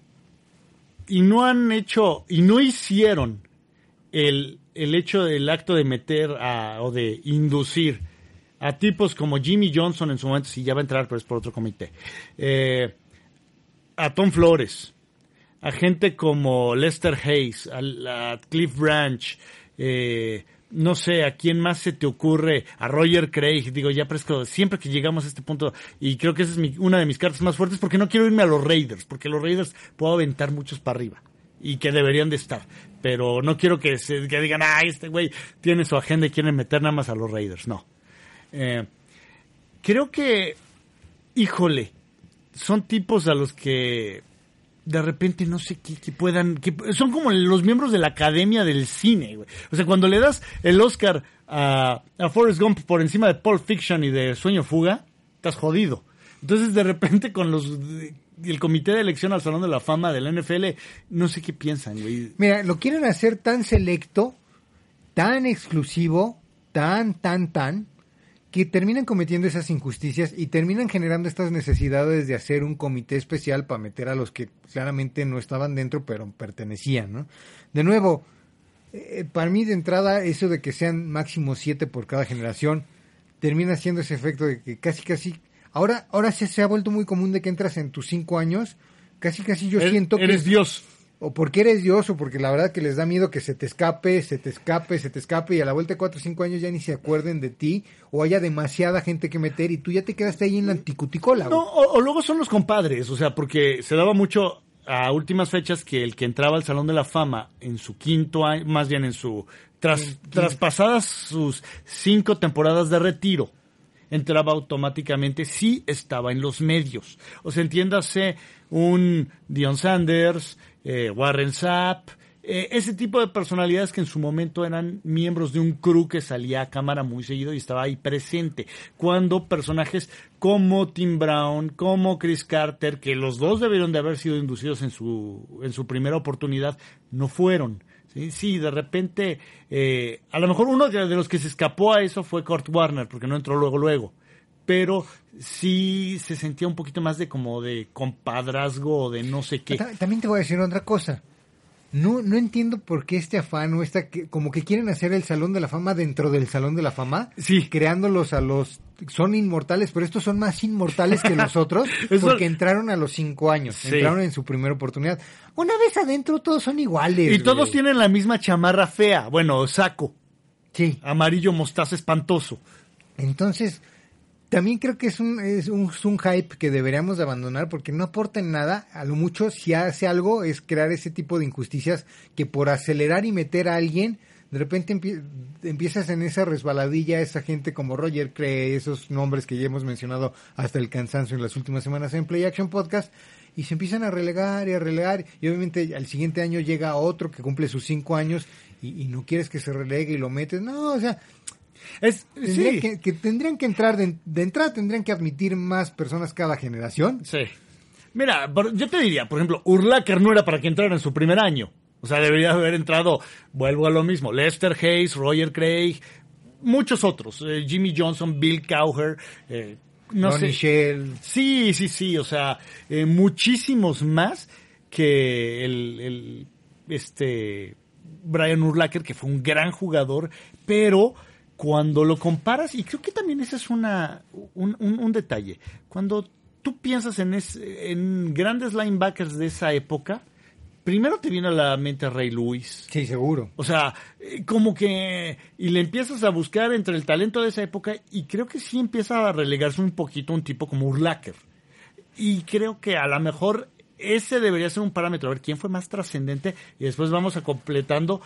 y no han hecho y no hicieron el, el hecho del acto de meter a, o de inducir a tipos como Jimmy Johnson en su momento, si ya va a entrar, pero es por otro comité, eh, a Tom Flores, a gente como Lester Hayes, a, Cliff Branch, eh, no sé, a quién más se te ocurre, a Roger Craig, digo, ya presco, siempre que llegamos a este punto, y creo que esa es una de mis cartas más fuertes, porque no quiero irme a los Raiders, porque los Raiders puedo aventar muchos para arriba, y que deberían de estar, pero no quiero que, se, digan, ah, este güey tiene su agenda y quieren meter nada más a los Raiders, no. Eh, creo que, híjole, son tipos a los que de repente no sé qué, puedan, que son como los miembros de la academia del cine, güey. O sea, cuando le das el Oscar a, a Forrest Gump por encima de Pulp Fiction y de Sueño Fuga, estás jodido. Entonces, de repente, con los el comité de elección al Salón de la Fama de la NFL, no sé qué piensan, güey. Mira, lo quieren hacer tan selecto, tan exclusivo, tan, tan, tan, que terminan cometiendo esas injusticias y terminan generando estas necesidades de hacer un comité especial para meter a los que claramente no estaban dentro, pero pertenecían, ¿no? De nuevo, eh, para mí de entrada, eso de que sean máximo siete por cada generación, termina siendo ese efecto de que casi, casi, ahora, ahora se, se ha vuelto muy común de que entras en tus cinco años, casi, casi yo Eres- siento que eres es- Dios. O porque eres Dios o porque la verdad que les da miedo que se te escape, se te escape, se te escape y a la vuelta de cuatro o cinco años ya ni se acuerden de ti o haya demasiada gente que meter y tú ya te quedaste ahí en la anticuticola. No, o, o luego son los compadres, o sea, porque se daba mucho a últimas fechas que el que entraba al Salón de la Fama en su quinto año, más bien en su, tras, traspasadas sus cinco temporadas de retiro, entraba automáticamente si estaba en los medios. O sea, entiéndase un Dion Sanders, eh, Warren Sapp, eh, ese tipo de personalidades que en su momento eran miembros de un crew que salía a cámara muy seguido y estaba ahí presente. Cuando personajes como Tim Brown, como Chris Carter, que los dos debieron de haber sido inducidos en su, en su primera oportunidad, no fueron. Sí, sí, de repente, eh, a lo mejor uno de los que se escapó a eso fue Kurt Warner, porque no entró luego, luego. Pero sí se sentía un poquito más de como de compadrazgo o de no sé qué. También te voy a decir otra cosa. No, no entiendo por qué este afán o esta que como que quieren hacer el Salón de la Fama dentro del Salón de la Fama, sí. creándolos a los son inmortales, pero estos son más inmortales que los otros porque entraron a los cinco años, Sí. entraron en su primera oportunidad. Una vez adentro todos son iguales. Y todos güey. tienen la misma chamarra fea, bueno, saco, Sí. amarillo mostaza espantoso. Entonces, también creo que es un, es un, hype que deberíamos de abandonar porque no aporta en nada. A lo mucho, si hace algo, es crear ese tipo de injusticias que por acelerar y meter a alguien, de repente empie- empiezas en esa resbaladilla, esa gente como Roger Cray, esos nombres que ya hemos mencionado hasta el cansancio en las últimas semanas en Play Action Podcast, y se empiezan a relegar y a relegar, y obviamente al siguiente año llega otro que cumple sus cinco años y, y no quieres que se relegue y lo metes. No, o sea, Es, Tendría sí, que, que tendrían que entrar de, de entrada tendrían que admitir más personas cada generación sí. Mira, yo te diría, por ejemplo, Urlacher no era para que entrara en su primer año. O sea, debería haber entrado, vuelvo a lo mismo, Lester Hayes, Roger Craig, muchos otros, eh, Jimmy Johnson, Bill Cowher, eh, no sé. Shell Sí, sí, sí, o sea, eh, muchísimos más que el, el, este Brian Urlacher, que fue un gran jugador, pero cuando lo comparas, y creo que también ese es una, un, un- un detalle, cuando tú piensas en, es- en grandes linebackers de esa época, primero te viene a la mente Ray Lewis, sí seguro o sea, eh, como que... Y le empiezas a buscar entre el talento de esa época y creo que sí empieza a relegarse un poquito un tipo como Urlacher. Y creo que a lo mejor ese debería ser un parámetro, a ver quién fue más trascendente y después vamos a completando,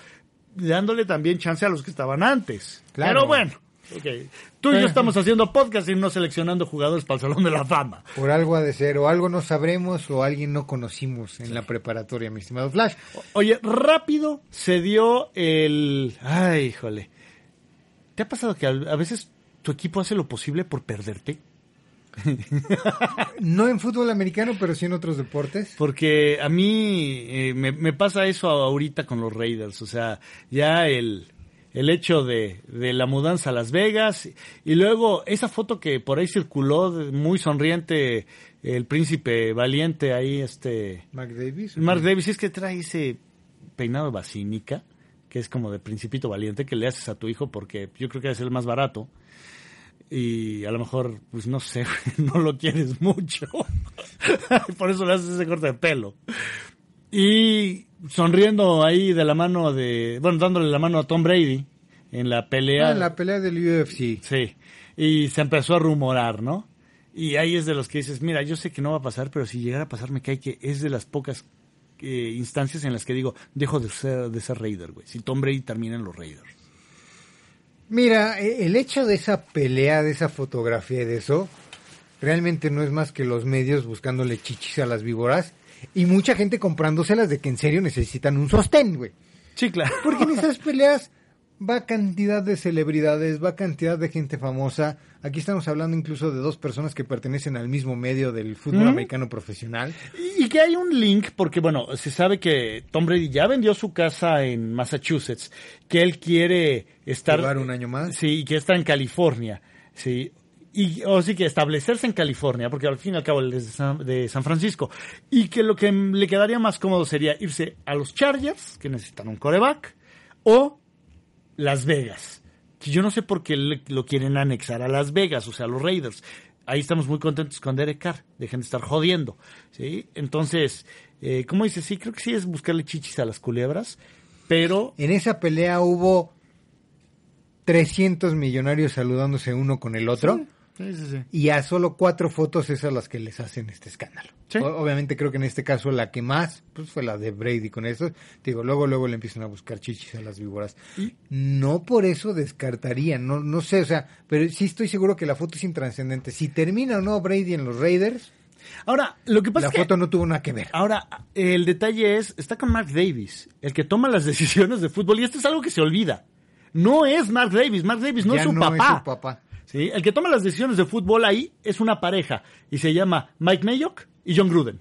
dándole también chance a los que estaban antes. Claro. Pero bueno, ok. tú y yo estamos haciendo podcast y no seleccionando jugadores para el Salón de la Fama. por algo ha de ser o algo no sabremos o alguien no conocimos en la preparatoria mi estimado Flash Oye, rápido se dio el... Ay, híjole. ¿Te ha pasado que a veces tu equipo hace lo posible por perderte? no en fútbol americano pero sí en otros deportes Porque a mí eh, me, me pasa eso ahorita con los Raiders. O sea, ya el, el hecho de, de la mudanza a Las Vegas y luego esa foto que por ahí circuló muy sonriente el príncipe valiente ahí, este... Mark Davis Mark Davis es que trae ese peinado de basínica, que es como de principito valiente, que le haces a tu hijo porque yo creo que es el más barato. Y a lo mejor, pues no sé, no lo quieres mucho. Por eso le haces ese corte de pelo. Y sonriendo ahí de la mano de, bueno, dándole la mano a Tom Brady en la pelea. Ah, en la pelea del UFC Sí, y se empezó a rumorar, ¿no? Y ahí es de los que dices, mira, yo sé que no va a pasar, pero si llegara a pasar, me cae que es de las pocas eh, instancias en las que digo, dejo de ser, de ser Raider, güey. Si Tom Brady termina en los Raiders. Mira, eh, el hecho de esa pelea, de esa fotografía y de eso, realmente no es más que los medios buscándole chichis a las víboras y mucha gente comprándoselas de que en serio necesitan un sostén, güey. Sí, claro. Porque en esas peleas va cantidad de celebridades, va cantidad de gente famosa. Aquí estamos hablando incluso de dos personas que pertenecen al mismo medio del fútbol ¿Mm? americano profesional. Y que hay un link, porque bueno, se sabe que Tom Brady ya vendió su casa en Massachusetts, que él quiere estar... Jugar un año más. Sí, y que está en California, sí. Y, o sí que establecerse en California, porque al fin y al cabo él es de San, de San Francisco. Y que lo que le quedaría más cómodo sería irse a los Chargers, que necesitan un coreback, o Las Vegas. Yo no sé por qué le- lo quieren anexar a Las Vegas, o sea, a los Raiders. Ahí estamos muy contentos con Derek Carr. Dejen de estar jodiendo. ¿sí? Entonces, eh, ¿cómo dice? Sí, creo que sí es buscarle chichis a las culebras, pero... En esa pelea hubo 300 millonarios saludándose uno con el otro. Sí, sí, sí. Y a solo cuatro fotos es a las que les hacen este escándalo. Obviamente creo que en este caso la que más pues fue la de Brady con eso. Te Digo, luego luego le empiezan a buscar chichis a las víboras. No por eso descartaría, no no sé, o sea, pero sí estoy seguro que la foto es intrascendente. Si termina o no Brady en los Raiders, Ahora, lo que pasa la es que... foto no tuvo nada que ver. Ahora, el detalle es, está con Mark Davis, el que toma las decisiones de fútbol, y esto es algo que se olvida. No es Mark Davis, Mark Davis no Ya es su no papá. es su papá. El que toma las decisiones de fútbol ahí es una pareja, y se llama Mike Mayock y John Gruden.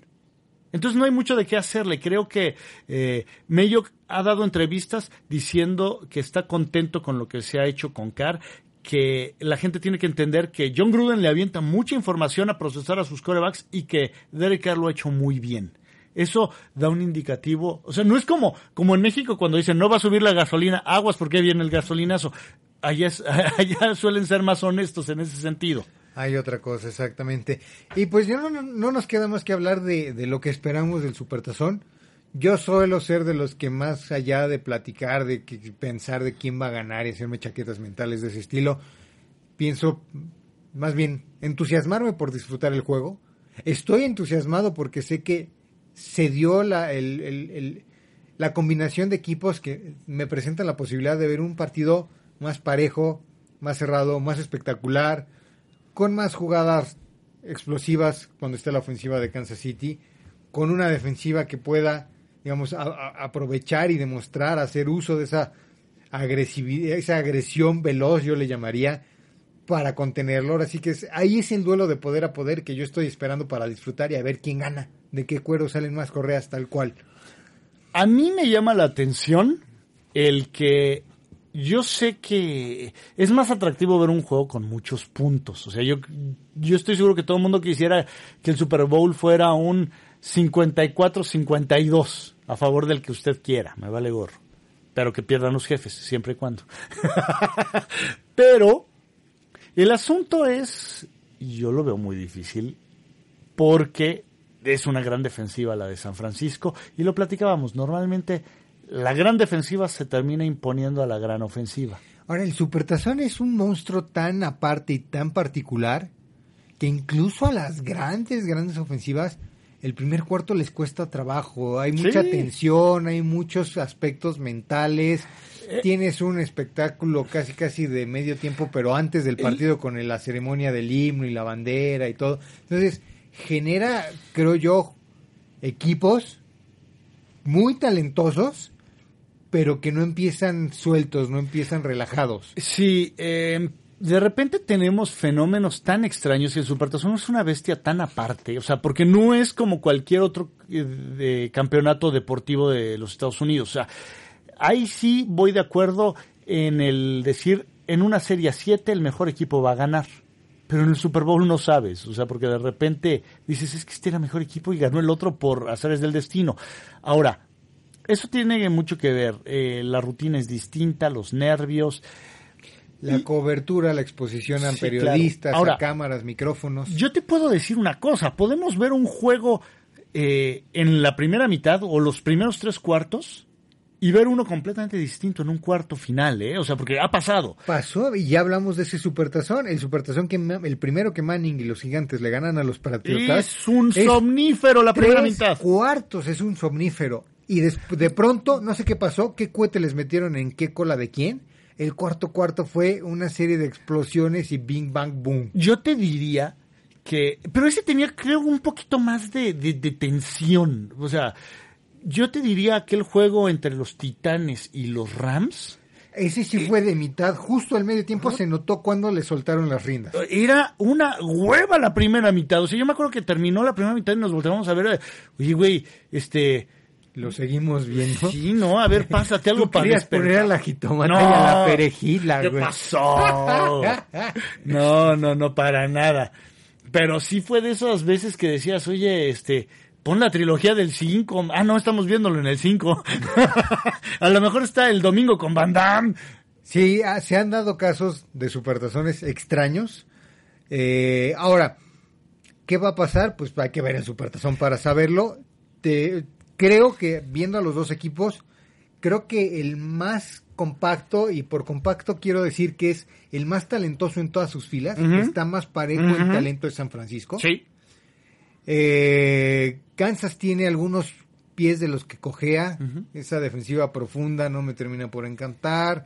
Entonces no hay mucho de qué hacerle. Creo que eh, Mayock ha dado entrevistas diciendo que está contento con lo que se ha hecho con Carr, que la gente tiene que entender que John Gruden le avienta mucha información a procesar a sus corebacks y que Derek Carr lo ha hecho muy bien. Eso da un indicativo, o sea, no es como, como en México cuando dicen no va a subir la gasolina, aguas porque viene el gasolinazo. Allá, es- allá suelen ser más honestos en ese sentido. Hay otra cosa, exactamente. Y pues ya no, no, no nos queda más que hablar de, lo que esperamos del Supertazón. Yo suelo ser de los que más allá de platicar, de que, pensar de quién va a ganar y hacerme chaquetas mentales de ese estilo, pienso más bien entusiasmarme por disfrutar el juego. Estoy entusiasmado porque sé que se dio la, el- la combinación de equipos que me presentan la posibilidad de ver un partido más parejo, más cerrado, más espectacular, con más jugadas explosivas cuando esté la ofensiva de Kansas City, con una defensiva que pueda, digamos, aprovechar y demostrar, hacer uso de esa agresividad, esa agresión veloz, yo le llamaría, para contenerlo. Ahora sí que ahí es el duelo de poder a poder que yo estoy esperando para disfrutar y a ver quién gana, de qué cuero salen más correas tal cual. A mí me llama la atención el que yo sé que es más atractivo ver un juego con muchos puntos. O sea, yo, yo estoy seguro que todo el mundo quisiera que el Super Bowl fuera un 54-52 a favor del que usted quiera. Me vale gorro. Pero que pierdan los jefes, siempre y cuando. Pero el asunto es, yo lo veo muy difícil, porque es una gran defensiva la de San Francisco y lo platicábamos, normalmente la gran defensiva se termina imponiendo a la gran ofensiva. Ahora, el Supertazón es un monstruo tan aparte y tan particular que incluso a las grandes, grandes ofensivas, el primer cuarto les cuesta trabajo. Hay mucha Sí. tensión, hay muchos aspectos mentales. Tienes un espectáculo casi, casi de medio tiempo, pero antes del partido con el- la ceremonia del himno y la bandera y todo. Entonces, genera, creo yo, equipos muy talentosos, pero que no empiezan sueltos, no empiezan relajados. Sí, eh, de repente tenemos fenómenos tan extraños y el Supertazón es una bestia tan aparte, o sea, porque no es como cualquier otro eh, de campeonato deportivo de los Estados Unidos, o sea, ahí sí voy de acuerdo en el decir en una serie a 7 el mejor equipo va a ganar. Pero en el Super Bowl no sabes, o sea, porque de repente dices, es que este era mejor equipo y ganó el otro por azares del destino. Ahora, eso tiene mucho que ver, eh, la rutina es distinta, los nervios, La Y- cobertura, la exposición a Sí, periodistas, claro. Ahora, a cámaras, micrófonos. Yo te puedo decir una cosa, podemos ver un juego eh, en la primera mitad o los primeros tres cuartos y ver uno completamente distinto en un cuarto final, ¿eh? O sea, porque ha pasado. Pasó y ya hablamos de ese supertazón, el supertazón que el primero que Manning y los gigantes le ganan a los patriotas. Es un es somnífero la primera tres mitad. cuartos, es un somnífero. Y des- de pronto, no sé qué pasó, qué cohete les metieron en qué cola de quién. El cuarto cuarto fue una serie de explosiones y bing bang boom. Yo te diría que... Pero ese tenía, creo, un poquito más de, de- de tensión. O sea, yo te diría aquel juego entre los Titanes y los Rams. Ese sí fue de mitad, justo al medio tiempo se notó cuando le soltaron las riendas. Era una hueva la primera mitad. O sea, yo me acuerdo que terminó la primera mitad y nos volteamos a ver. eh, Oye, güey, este... Lo seguimos viendo. Sí, no, a ver, pásate algo Tú para querías poner a la jitomata No. y a la perejila, ¿Qué güey. pasó? No, no, no, para nada. Pero sí fue de esas veces que decías, oye, este, pon la trilogía del 5. Ah, no, estamos viéndolo en el 5. A lo mejor está el domingo con Van Damme. Sí, ah, se han dado casos de supertazones extraños. Eh, ahora, ¿qué va a pasar? Pues hay que ver el supertazón para saberlo. te, creo que viendo a los dos equipos, creo que el más compacto, y por compacto quiero decir que es el más talentoso en todas sus filas, está más parejo Ujú. en talento de San Francisco. Sí. Eh, Kansas tiene algunos pies de los que cojea. Esa defensiva profunda no me termina por encantar.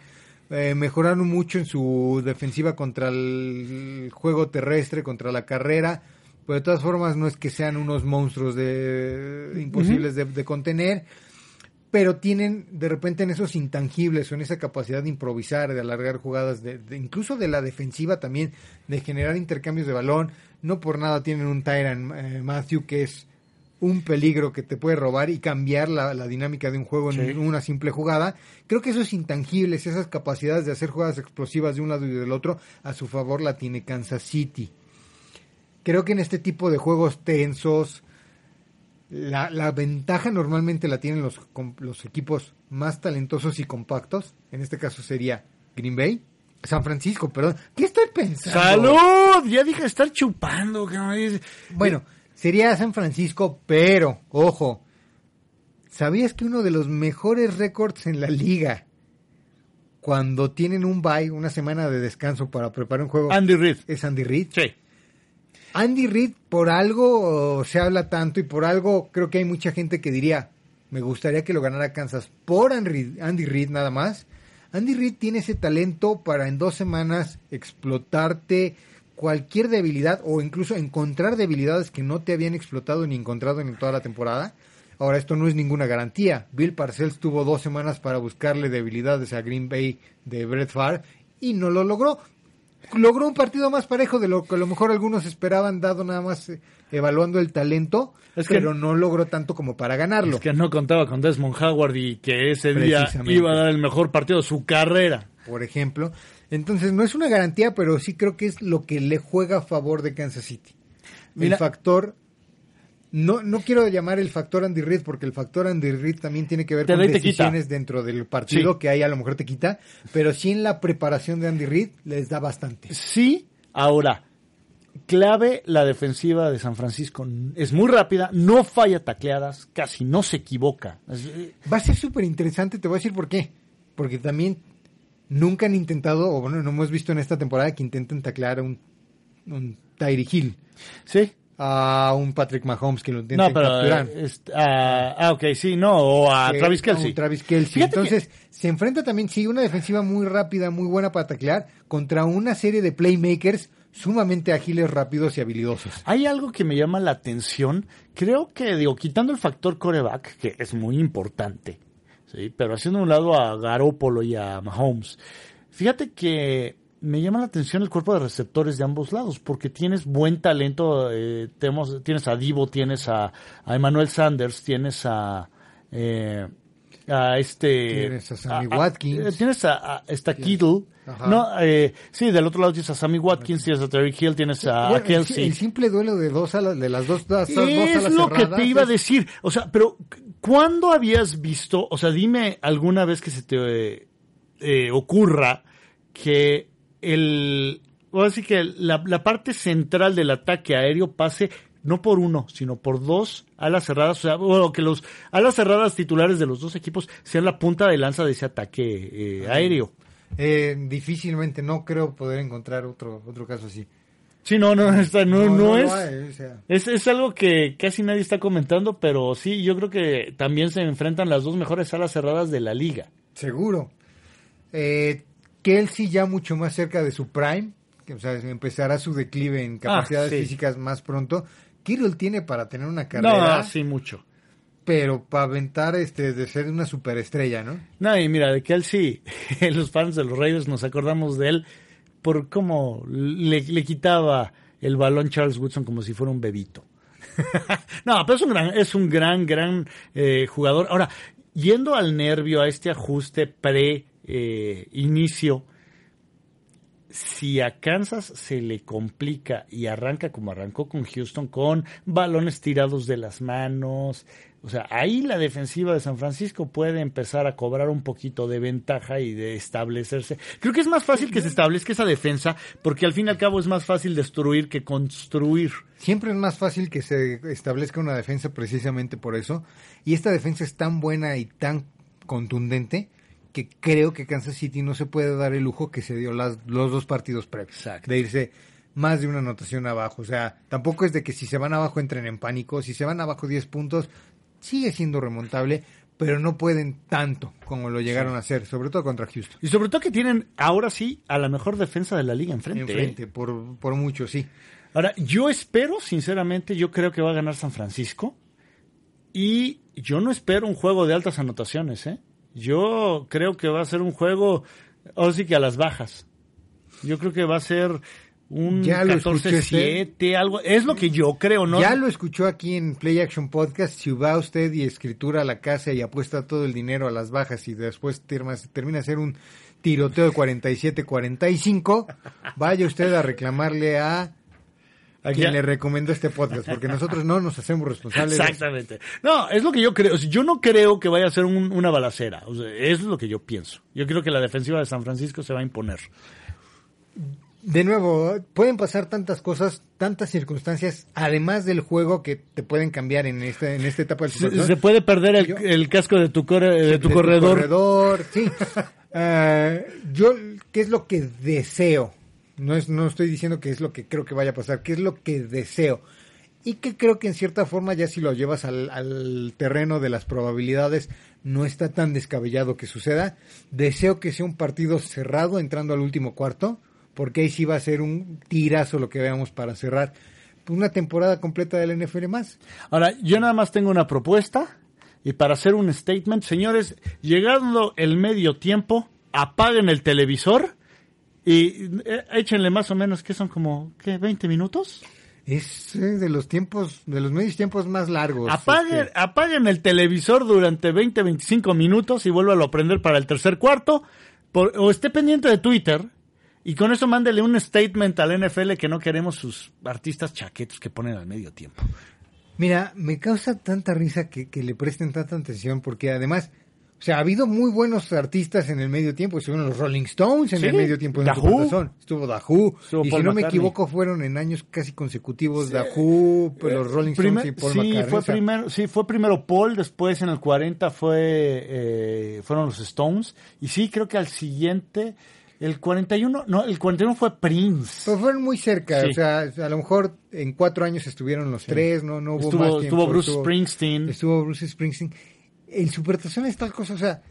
Eh, mejoraron mucho en su defensiva contra el juego terrestre, contra la carrera. Pero de todas formas no es que sean unos monstruos de imposibles de, de contener. Pero tienen de repente en esos intangibles o en esa capacidad de improvisar, de alargar jugadas, de, de- incluso de la defensiva también, de generar intercambios de balón. No por nada tienen un Tyran eh, Matthew que es un peligro que te puede robar y cambiar la, la dinámica de un juego en una simple jugada. Creo que esos intangibles, esas capacidades de hacer jugadas explosivas de un lado y del otro, a su favor la tiene Kansas City. Creo que en este tipo de juegos tensos, la, la ventaja normalmente la tienen los, los equipos más talentosos y compactos. En este caso sería Green Bay. San Francisco, perdón. ¿Qué estoy pensando? ¡Salud! Ya dije estar chupando. Bueno, sería San Francisco, pero, ojo, ¿sabías que uno de los mejores récords en la liga, cuando tienen un bye, una semana de descanso para preparar un juego, Andy Reid. es Andy Reid? Sí. Andy Reid, por algo se habla tanto y por algo creo que hay mucha gente que diría, me gustaría que lo ganara Kansas por Andy, Reid nada más. Andy Reid tiene ese talento para en dos semanas explotarte cualquier debilidad o incluso encontrar debilidades que no te habían explotado ni encontrado en toda la temporada. Ahora, esto no es ninguna garantía. Bill Parcells tuvo dos semanas para buscarle debilidades a Green Bay de Brett Favre y no lo logró logró un partido más parejo de lo que a lo mejor algunos esperaban, dado nada más eh, evaluando el talento, Es que- pero no logró tanto como para ganarlo. Es que no contaba con Desmond Howard y que ese día iba a dar el mejor partido de su carrera. Por ejemplo, entonces no es una garantía, pero sí creo que es lo que le juega a favor de Kansas City. Mira- el factor, no, no quiero llamar el factor Andy Reid, porque el factor Andy Reid también tiene que ver Te con quita. decisiones dentro del partido Sí. que ahí a lo mejor te quita, pero sí en la preparación de Andy Reid les da bastante. Sí, ahora, clave la defensiva de San Francisco. Es muy rápida, no falla tacleadas, casi no se equivoca. Eh, Va a ser súper interesante, te voy a decir por qué. Porque también nunca han intentado, o bueno, no hemos visto en esta temporada que intenten taclear a un, un Tyree Hill, Sí. A un Patrick Mahomes que lo intenten No, pero... capturar. eh, est- ah, ah, ok, sí, no, o a Travis a Kelsey. un Travis que- Entonces, se enfrenta también, sí, una defensiva muy rápida, muy buena para taclear, contra una serie de playmakers sumamente ágiles, rápidos y habilidosos. Hay algo que me llama la atención. Creo que, digo, quitando el factor coreback, que es muy importante, ¿sí? pero haciendo un lado a Garoppolo y a Mahomes, fíjate que me llama la atención el cuerpo de receptores de ambos lados, porque tienes buen talento. eh, tenemos, tienes a Divo, tienes a, a Emmanuel Sanders, tienes a. eh, a este Tienes a Sammy Watkins. eh, tienes a, esta Kittle Ajá. no eh, sí del otro lado tienes a Sammy Watkins tienes a Terry Hill tienes a, Bueno, Kelsey el, simple duelo de dos alas, de las dos, dos, dos alas es lo que te iba a decir. O sea, pero ¿cuándo habías visto, o sea, dime alguna vez que se te eh, eh, ocurra que el, así que la, la parte central del ataque aéreo pase no por uno, sino por dos alas cerradas, o sea, bueno, que los alas cerradas titulares de los dos equipos sean la punta de lanza de ese ataque eh, aéreo. Eh, difícilmente, no creo poder encontrar otro, otro caso así. Sí, no, no, esta no, no, es. hay, o sea, Es, es algo que casi nadie está comentando, pero sí, yo creo que también se enfrentan las dos mejores alas cerradas de la liga. seguro. Eh, Kelsey ya mucho más cerca de su prime, que, o sea, empezará su declive en capacidades sí. físicas más pronto. Kittle tiene para tener una carrera, No, sí, mucho. pero para aventar este de ser una superestrella, ¿no? No, y mira, de sí, los fans de los Raiders nos acordamos de él por cómo le, le quitaba el balón Charles Woodson como si fuera un bebito. no, pero es un gran, es un gran, gran eh, jugador. Ahora, yendo al nervio, a este ajuste pre-inicio, si a Kansas se le complica y arranca como arrancó con Houston, con balones tirados de las manos, O sea, ahí la defensiva de San Francisco puede empezar a cobrar un poquito de ventaja y de establecerse. Creo que es más fácil que se establezca esa defensa porque al fin y al cabo es más fácil destruir que construir. Siempre es más fácil que se establezca una defensa precisamente por eso. Y esta defensa es tan buena y tan contundente que creo que Kansas City no se puede dar el lujo que se dio las, los dos partidos previos. Exacto. De irse más de una anotación abajo. O sea, tampoco es de que si se van abajo entren en pánico. Si se van abajo 10 puntos, sigue siendo remontable, pero no pueden tanto como lo llegaron a hacer, sobre todo contra Houston. Y sobre todo que tienen ahora sí a la mejor defensa de la liga enfrente. Enfrente, ¿eh? por, por mucho, sí. Ahora, yo espero, sinceramente, yo creo que va a ganar San Francisco. Y yo no espero un juego de altas anotaciones, ¿eh? Yo creo que va a ser un juego, ahora sí que a las bajas. Yo creo que va a ser un Ya lo escuchó 14-7, algo. Es lo que yo creo, ¿no? Ya lo escuchó aquí en Play Action Podcast. Si va usted y escritura a la casa y apuesta todo el dinero a las bajas y después termina, termina a ser un tiroteo de 47-45, vaya usted a reclamarle a a quien Ya- le recomendó este podcast, porque nosotros no nos hacemos responsables. Exactamente. No, es lo que yo creo. O sea, Yo no creo que vaya a ser un- una balacera. O sea, es lo que yo pienso. Yo creo que la defensiva de San Francisco se va a imponer. De nuevo, pueden pasar tantas cosas, tantas circunstancias, además del juego que te pueden cambiar en esta, en esta etapa del Se, se puede perder el, Yo- el casco de tu, corre- de tu de corredor. corredor, sí. Ah, yo, ¿qué es lo que deseo? No, es, no estoy diciendo que es lo que creo que vaya a pasar, ¿qué es lo que deseo? Y que creo que en cierta forma ya si lo llevas al, al terreno de las probabilidades, no está tan descabellado que suceda. Deseo que sea un partido cerrado entrando al último cuarto, porque ahí sí va a ser un tirazo lo que veamos para cerrar una temporada completa del NFL más. Ahora, yo nada más tengo una propuesta y para hacer un statement, señores, llegando el medio tiempo, apaguen el televisor y eh, échenle más o menos, que son como, ¿qué? ¿20 minutos? Es eh, de los tiempos, de los medios tiempos más largos. Apaguen, este. apaguen el televisor durante 20, 25 minutos y vuélvalo a prender para el tercer cuarto. por- o esté pendiente de Twitter y con eso mándele un statement al NFL que no queremos sus artistas chaquetos que ponen al medio tiempo. Mira, me causa tanta risa que, que le presten tanta atención porque además, o sea, ha habido muy buenos artistas en el medio tiempo. Estuvieron los Rolling Stones en Sí, el medio tiempo en corazón. Estuvo Who. Estuvo y Paul si no me equivoco, fueron en años casi consecutivos The Who, pues, los Rolling Stones Primer- y Paul sí, McCartney. Fue o sea, primero, sí, fue primero Paul, después en el 40 fue, eh, fueron los Stones. Y sí, creo que al siguiente, el 41, no, el 41 fue Prince. Pues fueron muy cerca, Sí. o sea, a lo mejor en cuatro años estuvieron los tres, no, no hubo Estuvo- más tiempo. estuvo Bruce Springsteen. Estuvo Bruce Springsteen. El Supertazón es tal cosa, o sea,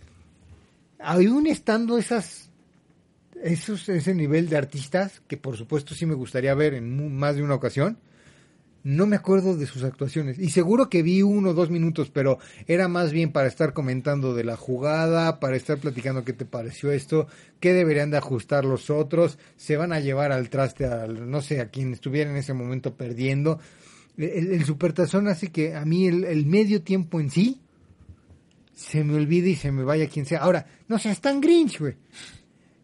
aún estando esas, esos, ese nivel de artistas, que por supuesto sí me gustaría ver en más de una ocasión, no me acuerdo de sus actuaciones. Y seguro que vi uno o dos minutos, pero era más bien para estar comentando de la jugada, para estar platicando qué te pareció esto, qué deberían de ajustar los otros, se van a llevar al traste al, no sé, a quien estuviera en ese momento perdiendo. El, el supertazón hace que a mí el medio tiempo en sí se me olvide y se me vaya quien sea. Ahora, no seas tan grinch, güey.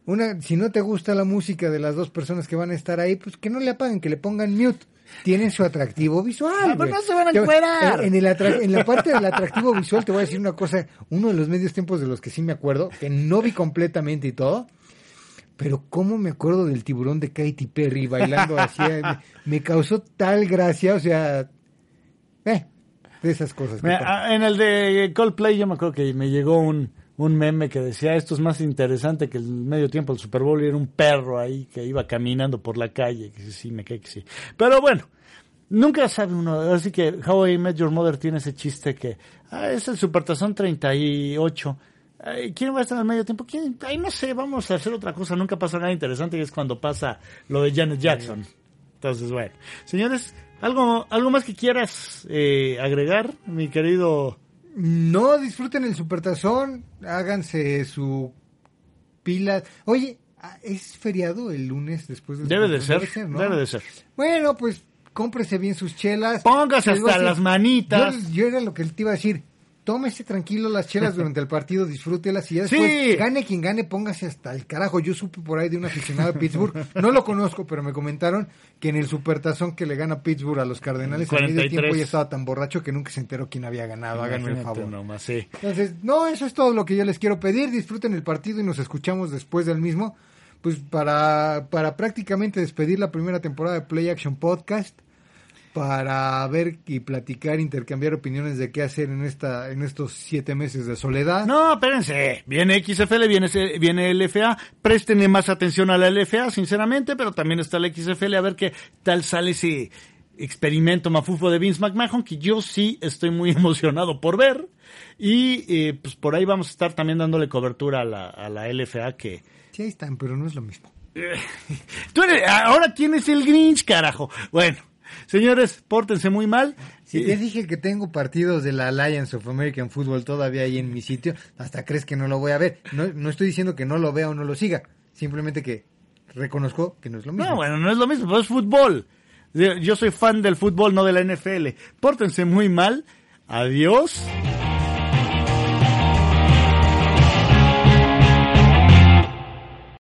Una, si no te gusta la música de las dos personas que van a estar ahí, pues que no le apaguen, que le pongan mute. Tienen su atractivo visual. Ah, pero güey. no se van a encuerar. En, el atra- en la parte del atractivo visual te voy a decir una cosa. Uno de los medios tiempos de los que sí me acuerdo, que no vi completamente y todo, pero cómo me acuerdo del tiburón de Katy Perry bailando así. eh, me, me causó tal gracia, o sea, de esas cosas. Mira, ah, en el de Coldplay yo me acuerdo que me llegó un, un meme que decía esto es más interesante que el medio tiempo del Super Bowl y era un perro ahí que iba caminando por la calle, que sí, me cae que sí. Pero bueno, nunca sabe uno, así que How I Met Your Mother tiene ese chiste que ah, es el Supertazón 38. Ay, ¿Quién va a estar en el medio tiempo? ¿Quién? Ay, no sé, vamos a hacer otra cosa. Nunca pasa nada interesante y es cuando pasa lo de Janet Jackson. Entonces, bueno. Señores, ¿algo, algo más que quieras eh, agregar, mi querido? No disfruten el supertazón, háganse su pila. Oye, ah, ¿es feriado el lunes después del Debe de ser, ¿no? debe de ser. Bueno, pues cómprese bien sus chelas. Póngase hasta decir, las manitas. Yo, yo era lo que te iba a decir. Tómese tranquilo las chelas durante el partido, disfrútelas y ya después, Sí. gane quien gane, póngase hasta el carajo. Yo supe por ahí de un aficionado de Pittsburgh, no lo conozco, pero me comentaron que en el supertazón que le gana Pittsburgh a los Cardenales al medio 43. tiempo ya estaba tan borracho que nunca se enteró quién había ganado. Háganme el favor. nomás, sí. Entonces, no, eso es todo lo que yo les quiero pedir. Disfruten el partido y nos escuchamos después del mismo. Pues para, para prácticamente despedir la primera temporada de Play Action Podcast, para ver y platicar, intercambiar opiniones de qué hacer en esta en estos siete meses de soledad. No, espérense. Viene XFL, viene, viene LFA. Préstenle más atención a la LFA, sinceramente, pero también está la XFL. A ver qué tal sale ese experimento mafufo de Vince McMahon, que yo sí estoy muy emocionado por ver. Y eh, pues por ahí vamos a estar también dándole cobertura a la, a la LFA que... Sí, ahí están, pero no es lo mismo. Tú eres, ahora tienes el Grinch, carajo. Bueno, señores, pórtense muy mal. Si te dije que tengo partidos de la Alliance of American Football todavía ahí en mi sitio, hasta crees que no lo voy a ver. No, no estoy diciendo que no lo vea o no lo siga, simplemente que reconozco que no es lo mismo. No, bueno, no es lo mismo, pero es fútbol. Yo soy fan del fútbol, no de la NFL. Pórtense muy mal. Adiós.